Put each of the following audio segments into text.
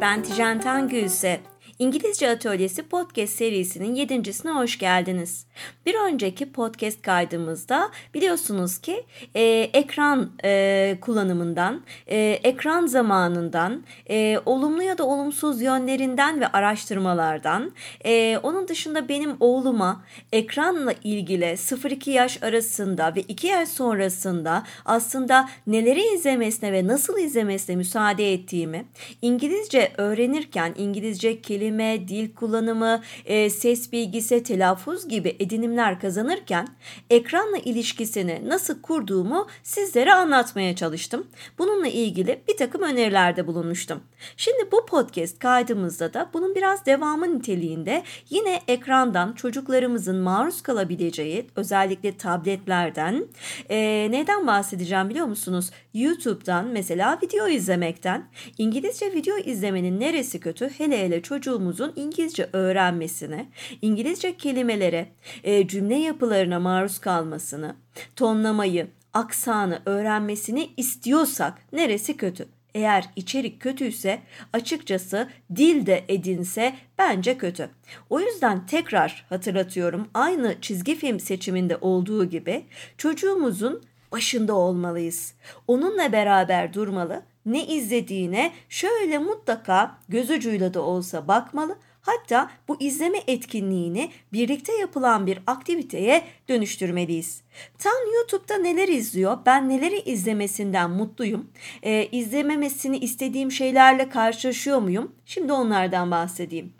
Ben Tijen Tangülse. İngilizce Atölyesi podcast serisinin yedincisine hoş geldiniz. Bir önceki podcast kaydımızda biliyorsunuz ki e, ekran e, kullanımından, e, ekran zamanından, e, olumlu ya da olumsuz yönlerinden ve araştırmalardan, e, onun dışında benim oğluma ekranla ilgili 0-2 yaş arasında ve 2 yaş sonrasında aslında neleri izlemesine ve nasıl izlemesine müsaade ettiğimi, İngilizce öğrenirken İngilizce kelime, dil kullanımı, e, ses bilgisi, telaffuz gibi edinimler kazanırken ekranla ilişkisini nasıl kurduğumu sizlere anlatmaya çalıştım. Bununla ilgili bir takım önerilerde bulunmuştum. Şimdi bu podcast kaydımızda da bunun biraz devamı niteliğinde yine ekrandan çocuklarımızın maruz kalabileceği özellikle tabletlerden e, neden bahsedeceğim biliyor musunuz? YouTube'dan mesela video izlemekten. İngilizce video izlemenin neresi kötü? Hele hele çocuğumuzun İngilizce öğrenmesini, İngilizce kelimelere, e, cümle yapılarına maruz kalmasını, tonlamayı, aksanı öğrenmesini istiyorsak neresi kötü? Eğer içerik kötüyse açıkçası dil de edinse bence kötü. O yüzden tekrar hatırlatıyorum aynı çizgi film seçiminde olduğu gibi çocuğumuzun başında olmalıyız. Onunla beraber durmalı, ne izlediğine şöyle mutlaka göz ucuyla da olsa bakmalı Hatta bu izleme etkinliğini birlikte yapılan bir aktiviteye dönüştürmeliyiz. Tan YouTube'da neler izliyor? Ben neleri izlemesinden mutluyum? Ee, izlememesini istediğim şeylerle karşılaşıyor muyum? Şimdi onlardan bahsedeyim.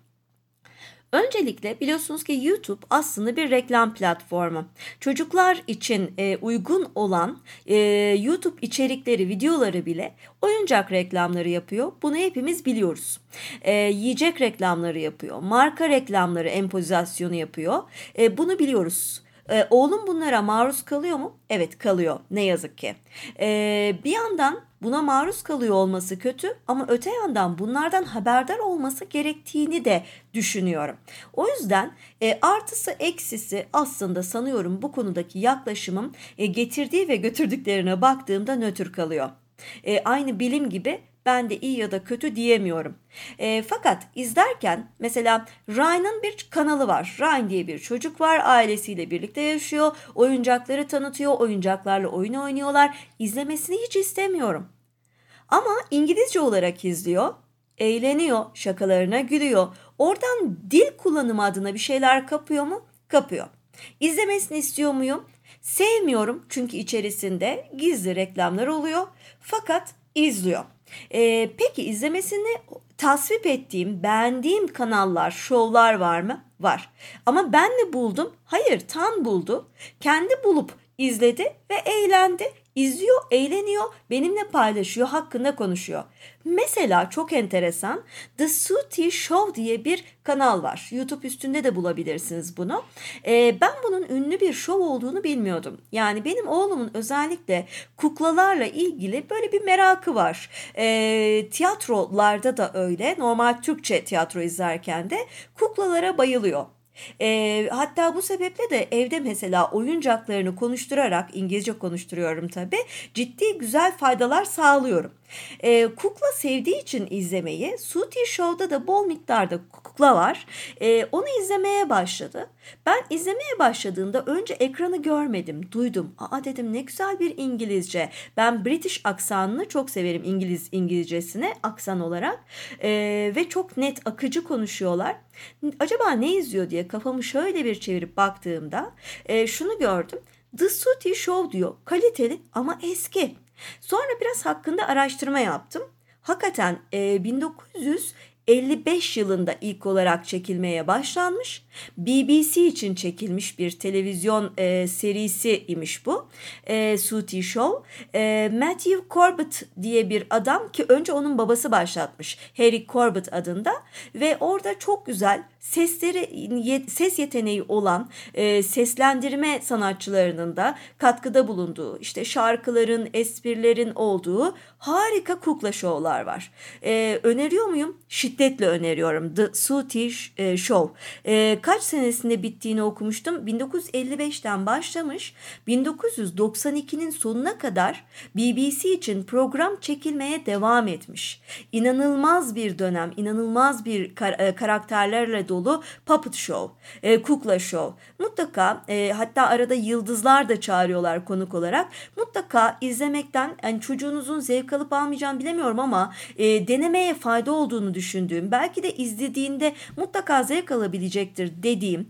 Öncelikle biliyorsunuz ki YouTube aslında bir reklam platformu. Çocuklar için e, uygun olan e, YouTube içerikleri, videoları bile oyuncak reklamları yapıyor. Bunu hepimiz biliyoruz. E, yiyecek reklamları yapıyor, marka reklamları empozisyonu yapıyor. E, bunu biliyoruz. Ee, oğlum bunlara maruz kalıyor mu? Evet kalıyor ne yazık ki. Ee, bir yandan buna maruz kalıyor olması kötü ama öte yandan bunlardan haberdar olması gerektiğini de düşünüyorum. O yüzden e, artısı eksisi aslında sanıyorum bu konudaki yaklaşımım e, getirdiği ve götürdüklerine baktığımda nötr kalıyor. E, aynı bilim gibi ben de iyi ya da kötü diyemiyorum. E, fakat izlerken mesela Ryan'ın bir kanalı var. Ryan diye bir çocuk var. Ailesiyle birlikte yaşıyor. Oyuncakları tanıtıyor. Oyuncaklarla oyun oynuyorlar. İzlemesini hiç istemiyorum. Ama İngilizce olarak izliyor. Eğleniyor. Şakalarına gülüyor. Oradan dil kullanımı adına bir şeyler kapıyor mu? Kapıyor. İzlemesini istiyor muyum? Sevmiyorum çünkü içerisinde gizli reklamlar oluyor. Fakat izliyor. Ee, peki izlemesini tasvip ettiğim, beğendiğim kanallar, şovlar var mı? Var. Ama ben mi buldum? Hayır, Tan buldu. Kendi bulup izledi ve eğlendi izliyor, eğleniyor, benimle paylaşıyor, hakkında konuşuyor. Mesela çok enteresan The Sooty Show diye bir kanal var. YouTube üstünde de bulabilirsiniz bunu. Ee, ben bunun ünlü bir show olduğunu bilmiyordum. Yani benim oğlumun özellikle kuklalarla ilgili böyle bir merakı var. Ee, tiyatrolarda da öyle. Normal Türkçe tiyatro izlerken de kuklalara bayılıyor. E, hatta bu sebeple de evde mesela oyuncaklarını konuşturarak İngilizce konuşturuyorum tabii ciddi güzel faydalar sağlıyorum. E, kukla sevdiği için izlemeyi Suti Show'da da bol miktarda kukla var. E, onu izlemeye başladı. Ben izlemeye başladığımda önce ekranı görmedim, duydum. Aa dedim ne güzel bir İngilizce. Ben British aksanını çok severim İngiliz İngilizcesine aksan olarak. E, ve çok net akıcı konuşuyorlar. Acaba ne izliyor diye kafamı şöyle bir çevirip baktığımda e, şunu gördüm. The Sooty Show diyor. Kaliteli ama eski. Sonra biraz hakkında araştırma yaptım. Hakikaten e, 1900 55 yılında ilk olarak çekilmeye başlanmış. BBC için çekilmiş bir televizyon e, serisi imiş bu. E, Sooty Show. E, Matthew Corbett diye bir adam ki önce onun babası başlatmış. Harry Corbett adında ve orada çok güzel sesleri ses yeteneği olan e, seslendirme sanatçılarının da katkıda bulunduğu işte şarkıların, esprilerin olduğu harika kukla şovlar var. E, öneriyor muyum? Şiddetle öneriyorum. The Sooty e, Show. E, kaç senesinde bittiğini okumuştum. 1955'ten başlamış. 1992'nin sonuna kadar BBC için program çekilmeye devam etmiş. İnanılmaz bir dönem, inanılmaz bir kar e, karakterlerle dolu puppet show, e, kukla show. Mutlaka e, hatta arada yıldızlar da çağırıyorlar konuk olarak. Mutlaka izlemekten yani çocuğunuzun zevk alıp almayacağını bilemiyorum ama e, denemeye fayda olduğunu düşündüğüm, belki de izlediğinde mutlaka zevk alabilecektir dediğim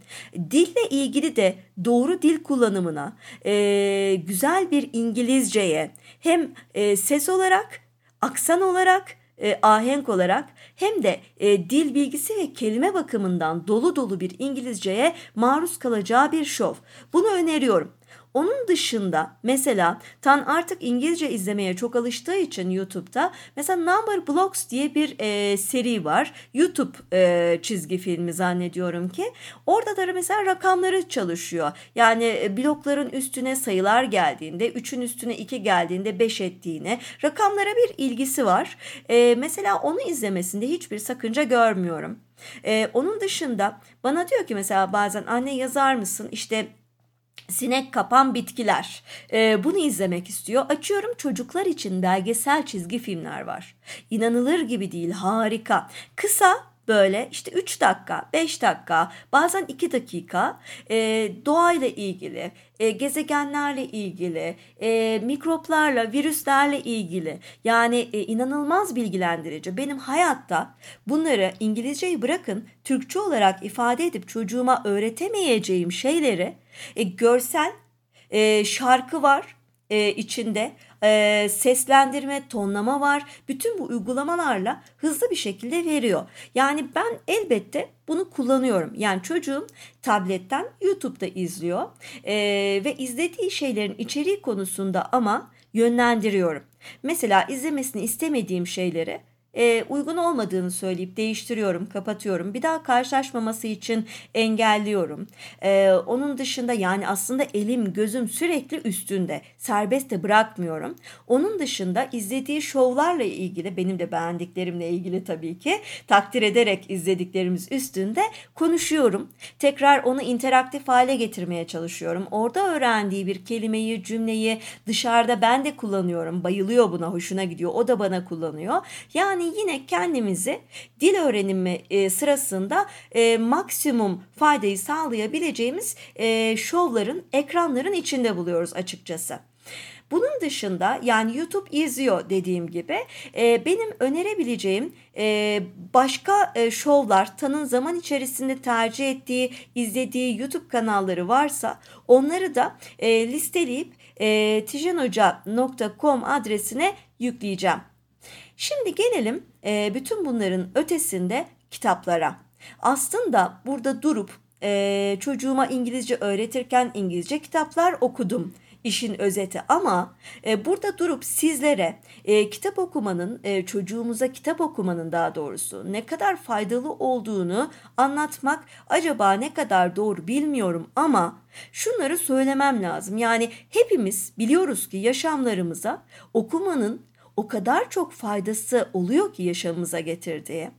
dille ilgili de doğru dil kullanımına, e, güzel bir İngilizceye hem e, ses olarak, aksan olarak e, ahenk olarak hem de e, dil bilgisi ve kelime bakımından dolu dolu bir İngilizceye maruz kalacağı bir şov. Bunu öneriyorum. Onun dışında mesela Tan artık İngilizce izlemeye çok alıştığı için YouTube'da mesela Number Blocks diye bir e, seri var. YouTube e, çizgi filmi zannediyorum ki. Orada da mesela rakamları çalışıyor. Yani e, blokların üstüne sayılar geldiğinde, 3'ün üstüne 2 geldiğinde 5 ettiğine rakamlara bir ilgisi var. E, mesela onu izlemesinde hiçbir sakınca görmüyorum. Ee, onun dışında bana diyor ki mesela bazen anne yazar mısın işte Sinek kapan bitkiler. Ee, bunu izlemek istiyor. Açıyorum çocuklar için belgesel çizgi filmler var. İnanılır gibi değil harika. Kısa böyle işte 3 dakika, 5 dakika, bazen 2 dakika e, doğayla ilgili, e, gezegenlerle ilgili, e, mikroplarla, virüslerle ilgili yani e, inanılmaz bilgilendirici. Benim hayatta bunları İngilizceyi bırakın Türkçe olarak ifade edip çocuğuma öğretemeyeceğim şeyleri e, görsel e, şarkı var e, içinde e, seslendirme, tonlama var. Bütün bu uygulamalarla hızlı bir şekilde veriyor. Yani ben elbette bunu kullanıyorum. Yani çocuğum tabletten YouTube'da izliyor e, ve izlediği şeylerin içeriği konusunda ama yönlendiriyorum. Mesela izlemesini istemediğim şeyleri e, uygun olmadığını söyleyip değiştiriyorum, kapatıyorum. Bir daha karşılaşmaması için engelliyorum. E, onun dışında yani aslında elim, gözüm sürekli üstünde. Serbest de bırakmıyorum. Onun dışında izlediği şovlarla ilgili, benim de beğendiklerimle ilgili tabii ki takdir ederek izlediklerimiz üstünde konuşuyorum. Tekrar onu interaktif hale getirmeye çalışıyorum. Orada öğrendiği bir kelimeyi, cümleyi dışarıda ben de kullanıyorum. Bayılıyor buna, hoşuna gidiyor. O da bana kullanıyor. Yani yine kendimizi dil öğrenimi e, sırasında e, maksimum faydayı sağlayabileceğimiz e, şovların, ekranların içinde buluyoruz açıkçası. Bunun dışında yani YouTube izliyor dediğim gibi e, benim önerebileceğim e, başka e, şovlar Tan'ın zaman içerisinde tercih ettiği, izlediği YouTube kanalları varsa onları da e, listeleyip e, tijenhoca.com adresine yükleyeceğim. Şimdi gelelim e, bütün bunların ötesinde kitaplara. Aslında burada durup e, çocuğuma İngilizce öğretirken İngilizce kitaplar okudum işin özeti ama e, burada durup sizlere e, kitap okumanın e, çocuğumuza kitap okumanın daha doğrusu ne kadar faydalı olduğunu anlatmak acaba ne kadar doğru bilmiyorum ama şunları söylemem lazım. Yani hepimiz biliyoruz ki yaşamlarımıza okumanın o kadar çok faydası oluyor ki yaşamımıza getirdiği.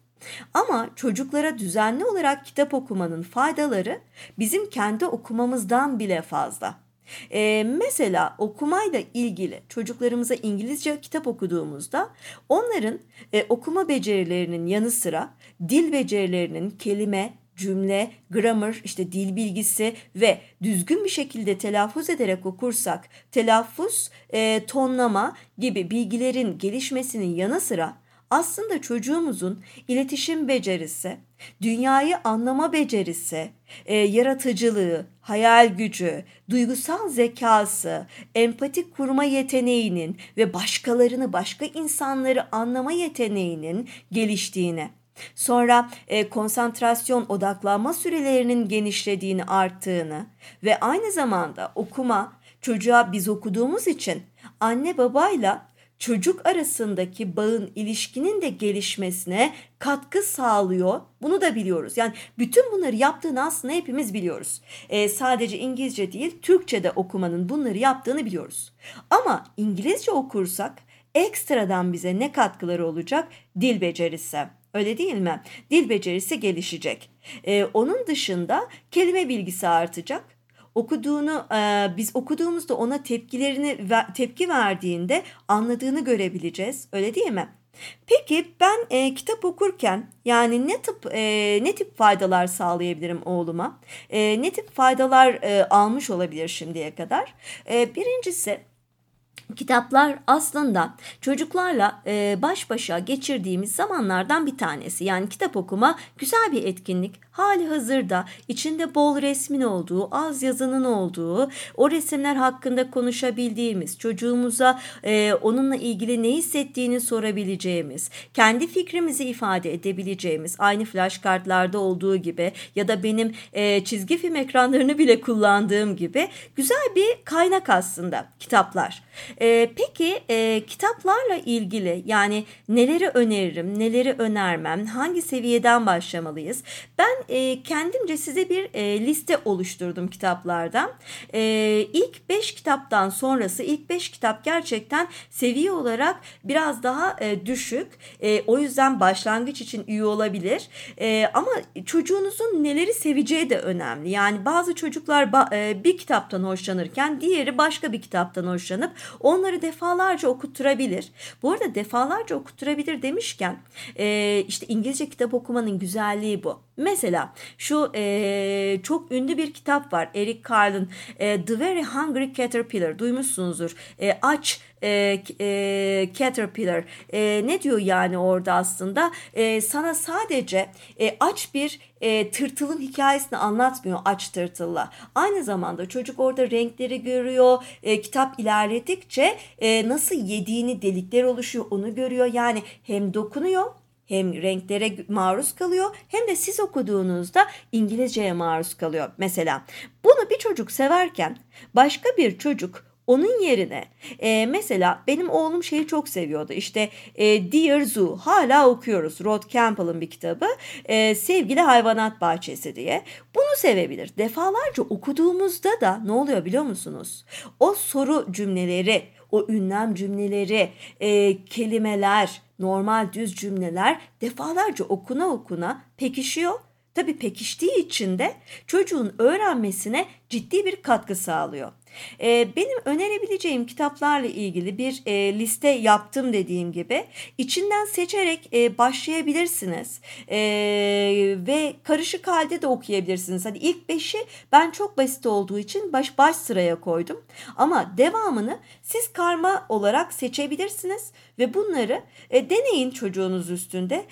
Ama çocuklara düzenli olarak kitap okumanın faydaları bizim kendi okumamızdan bile fazla. Ee, mesela okumayla ilgili çocuklarımıza İngilizce kitap okuduğumuzda onların e, okuma becerilerinin yanı sıra dil becerilerinin kelime, cümle, grammar, işte dil bilgisi ve düzgün bir şekilde telaffuz ederek okursak telaffuz, e, tonlama gibi bilgilerin gelişmesinin yanı sıra aslında çocuğumuzun iletişim becerisi, dünyayı anlama becerisi, e, yaratıcılığı, hayal gücü, duygusal zekası, empatik kurma yeteneğinin ve başkalarını, başka insanları anlama yeteneğinin geliştiğini Sonra e, konsantrasyon odaklanma sürelerinin genişlediğini, arttığını ve aynı zamanda okuma çocuğa biz okuduğumuz için anne babayla çocuk arasındaki bağın, ilişkinin de gelişmesine katkı sağlıyor. Bunu da biliyoruz. Yani bütün bunları yaptığını aslında hepimiz biliyoruz. Ee, sadece İngilizce değil, Türkçe de okumanın bunları yaptığını biliyoruz. Ama İngilizce okursak ekstradan bize ne katkıları olacak? Dil becerisi. Öyle değil mi? Dil becerisi gelişecek. Ee, onun dışında kelime bilgisi artacak okuduğunu e, biz okuduğumuzda ona tepkilerini tepki verdiğinde anladığını görebileceğiz. Öyle değil mi? Peki ben e, kitap okurken yani ne tip e, ne tip faydalar sağlayabilirim oğluma? E, ne tip faydalar e, almış olabilir şimdiye kadar? E, birincisi Kitaplar aslında çocuklarla e, baş başa geçirdiğimiz zamanlardan bir tanesi. Yani kitap okuma güzel bir etkinlik. Hali hazırda içinde bol resmin olduğu, az yazının olduğu, o resimler hakkında konuşabildiğimiz, çocuğumuza e, onunla ilgili ne hissettiğini sorabileceğimiz, kendi fikrimizi ifade edebileceğimiz, aynı flash kartlarda olduğu gibi ya da benim e, çizgi film ekranlarını bile kullandığım gibi güzel bir kaynak aslında kitaplar. E, peki e, kitaplarla ilgili yani neleri öneririm, neleri önermem, hangi seviyeden başlamalıyız? Ben e, kendimce size bir e, liste oluşturdum kitaplardan. E, ilk 5 kitaptan sonrası ilk 5 kitap gerçekten seviye olarak biraz daha e, düşük. E, o yüzden başlangıç için iyi olabilir. E, ama çocuğunuzun neleri seveceği de önemli. Yani bazı çocuklar e, bir kitaptan hoşlanırken diğeri başka bir kitaptan hoşlanıp onları defalarca okutturabilir. Bu arada defalarca okutturabilir demişken e, işte İngilizce kitap okumanın güzelliği bu. Mesela şu e, çok ünlü bir kitap var Eric Carle'ın e, The Very Hungry Caterpillar duymuşsunuzdur. E, aç e, e, Caterpillar e, ne diyor yani orada aslında e, sana sadece e, aç bir e, tırtılın hikayesini anlatmıyor aç tırtılla. Aynı zamanda çocuk orada renkleri görüyor. E, kitap ilerledikçe e, nasıl yediğini delikler oluşuyor onu görüyor. Yani hem dokunuyor hem renklere maruz kalıyor hem de siz okuduğunuzda İngilizceye maruz kalıyor. Mesela bunu bir çocuk severken başka bir çocuk onun yerine e, mesela benim oğlum şeyi çok seviyordu. İşte e, Dear Zoo hala okuyoruz. Rod Campbell'ın bir kitabı. E, Sevgili Hayvanat Bahçesi diye. Bunu sevebilir. Defalarca okuduğumuzda da ne oluyor biliyor musunuz? O soru cümleleri, o ünlem cümleleri, e, kelimeler, normal düz cümleler defalarca okuna okuna pekişiyor. Tabii pekiştiği için de çocuğun öğrenmesine ciddi bir katkı sağlıyor. Ee, benim önerebileceğim kitaplarla ilgili bir e, liste yaptım dediğim gibi. İçinden seçerek e, başlayabilirsiniz. E, ve karışık halde de okuyabilirsiniz. Hani ilk beşi ben çok basit olduğu için baş baş sıraya koydum. Ama devamını siz karma olarak seçebilirsiniz. Ve bunları deneyin çocuğunuz üstünde.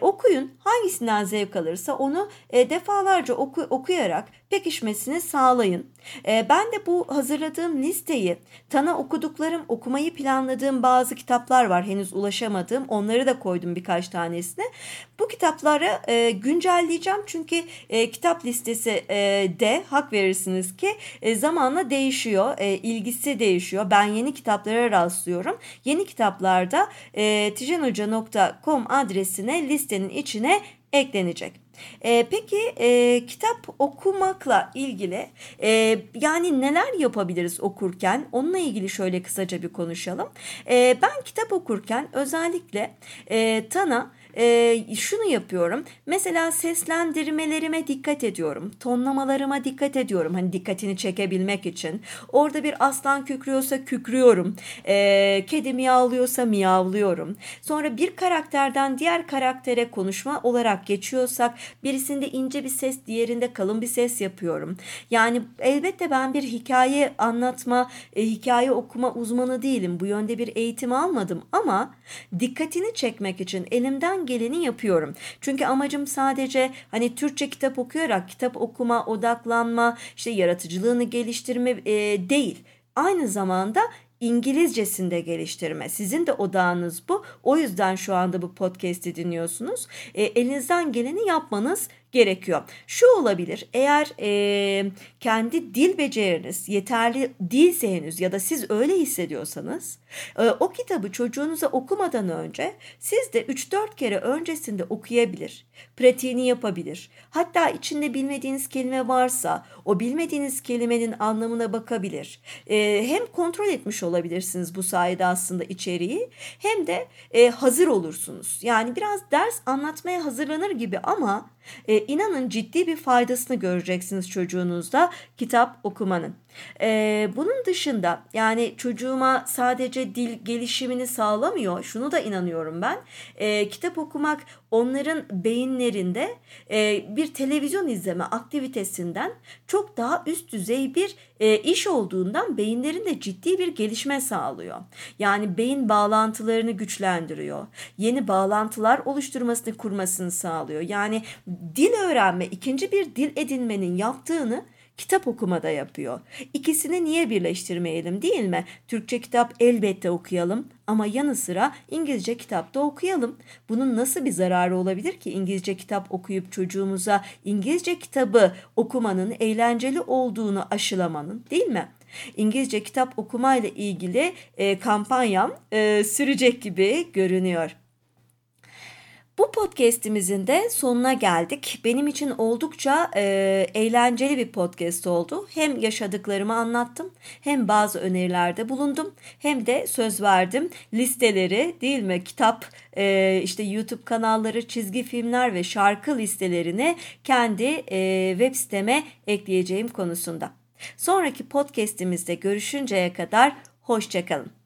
Okuyun. Hangisinden zevk alırsa onu defalarca oku, okuyarak pekişmesini sağlayın. Ben de bu hazırladığım listeyi Tana okuduklarım, okumayı planladığım bazı kitaplar var. Henüz ulaşamadığım. Onları da koydum birkaç tanesine. Bu kitapları e, güncelleyeceğim çünkü e, kitap listesi e, de hak verirsiniz ki e, zamanla değişiyor. E, ilgisi değişiyor. Ben yeni kitaplara rastlıyorum. Yeni kitaplarda e, tijenhoca.com adresine listenin içine eklenecek. E, peki e, kitap okumakla ilgili e, yani neler yapabiliriz okurken onunla ilgili şöyle kısaca bir konuşalım. E, ben kitap okurken özellikle e, Tana e, şunu yapıyorum. Mesela seslendirmelerime dikkat ediyorum. Tonlamalarıma dikkat ediyorum. Hani dikkatini çekebilmek için. Orada bir aslan kükrüyorsa kükrüyorum. E, kedi miyavlıyorsa miyavlıyorum. Sonra bir karakterden diğer karaktere konuşma olarak geçiyorsak birisinde ince bir ses diğerinde kalın bir ses yapıyorum. Yani elbette ben bir hikaye anlatma, e, hikaye okuma uzmanı değilim. Bu yönde bir eğitim almadım ama dikkatini çekmek için elimden geleni yapıyorum. Çünkü amacım sadece hani Türkçe kitap okuyarak kitap okuma, odaklanma, işte yaratıcılığını geliştirme e, değil. Aynı zamanda İngilizcesini de geliştirme. Sizin de odağınız bu. O yüzden şu anda bu podcast'i dinliyorsunuz. E, elinizden geleni yapmanız gerekiyor. Şu olabilir eğer e, kendi dil beceriniz yeterli değilse henüz ya da siz öyle hissediyorsanız e, o kitabı çocuğunuza okumadan önce siz de 3-4 kere öncesinde okuyabilir. Pratiğini yapabilir. Hatta içinde bilmediğiniz kelime varsa o bilmediğiniz kelimenin anlamına bakabilir. E, hem kontrol etmiş olabilirsiniz bu sayede aslında içeriği hem de e, hazır olursunuz. Yani biraz ders anlatmaya hazırlanır gibi ama e, inanın ciddi bir faydasını göreceksiniz çocuğunuzda kitap okumanın. E, bunun dışında yani çocuğuma sadece dil gelişimini sağlamıyor. Şunu da inanıyorum ben. E, kitap okumak onların beyinlerinde e, bir televizyon izleme aktivitesinden çok daha üst düzey bir e, iş olduğundan beyinlerinde ciddi bir gelişme sağlıyor. Yani beyin bağlantılarını güçlendiriyor. Yeni bağlantılar oluşturmasını kurmasını sağlıyor. Yani dil öğrenme, ikinci bir dil edinmenin yaptığını kitap okumada yapıyor. İkisini niye birleştirmeyelim değil mi? Türkçe kitap elbette okuyalım ama yanı sıra İngilizce kitap da okuyalım. Bunun nasıl bir zararı olabilir ki İngilizce kitap okuyup çocuğumuza İngilizce kitabı okumanın eğlenceli olduğunu aşılamanın değil mi? İngilizce kitap okumayla ilgili e, kampanyam e, sürecek gibi görünüyor. Bu podcast'imizin de sonuna geldik. Benim için oldukça e, eğlenceli bir podcast oldu. Hem yaşadıklarımı anlattım, hem bazı önerilerde bulundum, hem de söz verdim listeleri değil mi? Kitap, e, işte YouTube kanalları, çizgi filmler ve şarkı listelerini kendi e, web siteme ekleyeceğim konusunda. Sonraki podcast'imizde görüşünceye kadar hoşçakalın.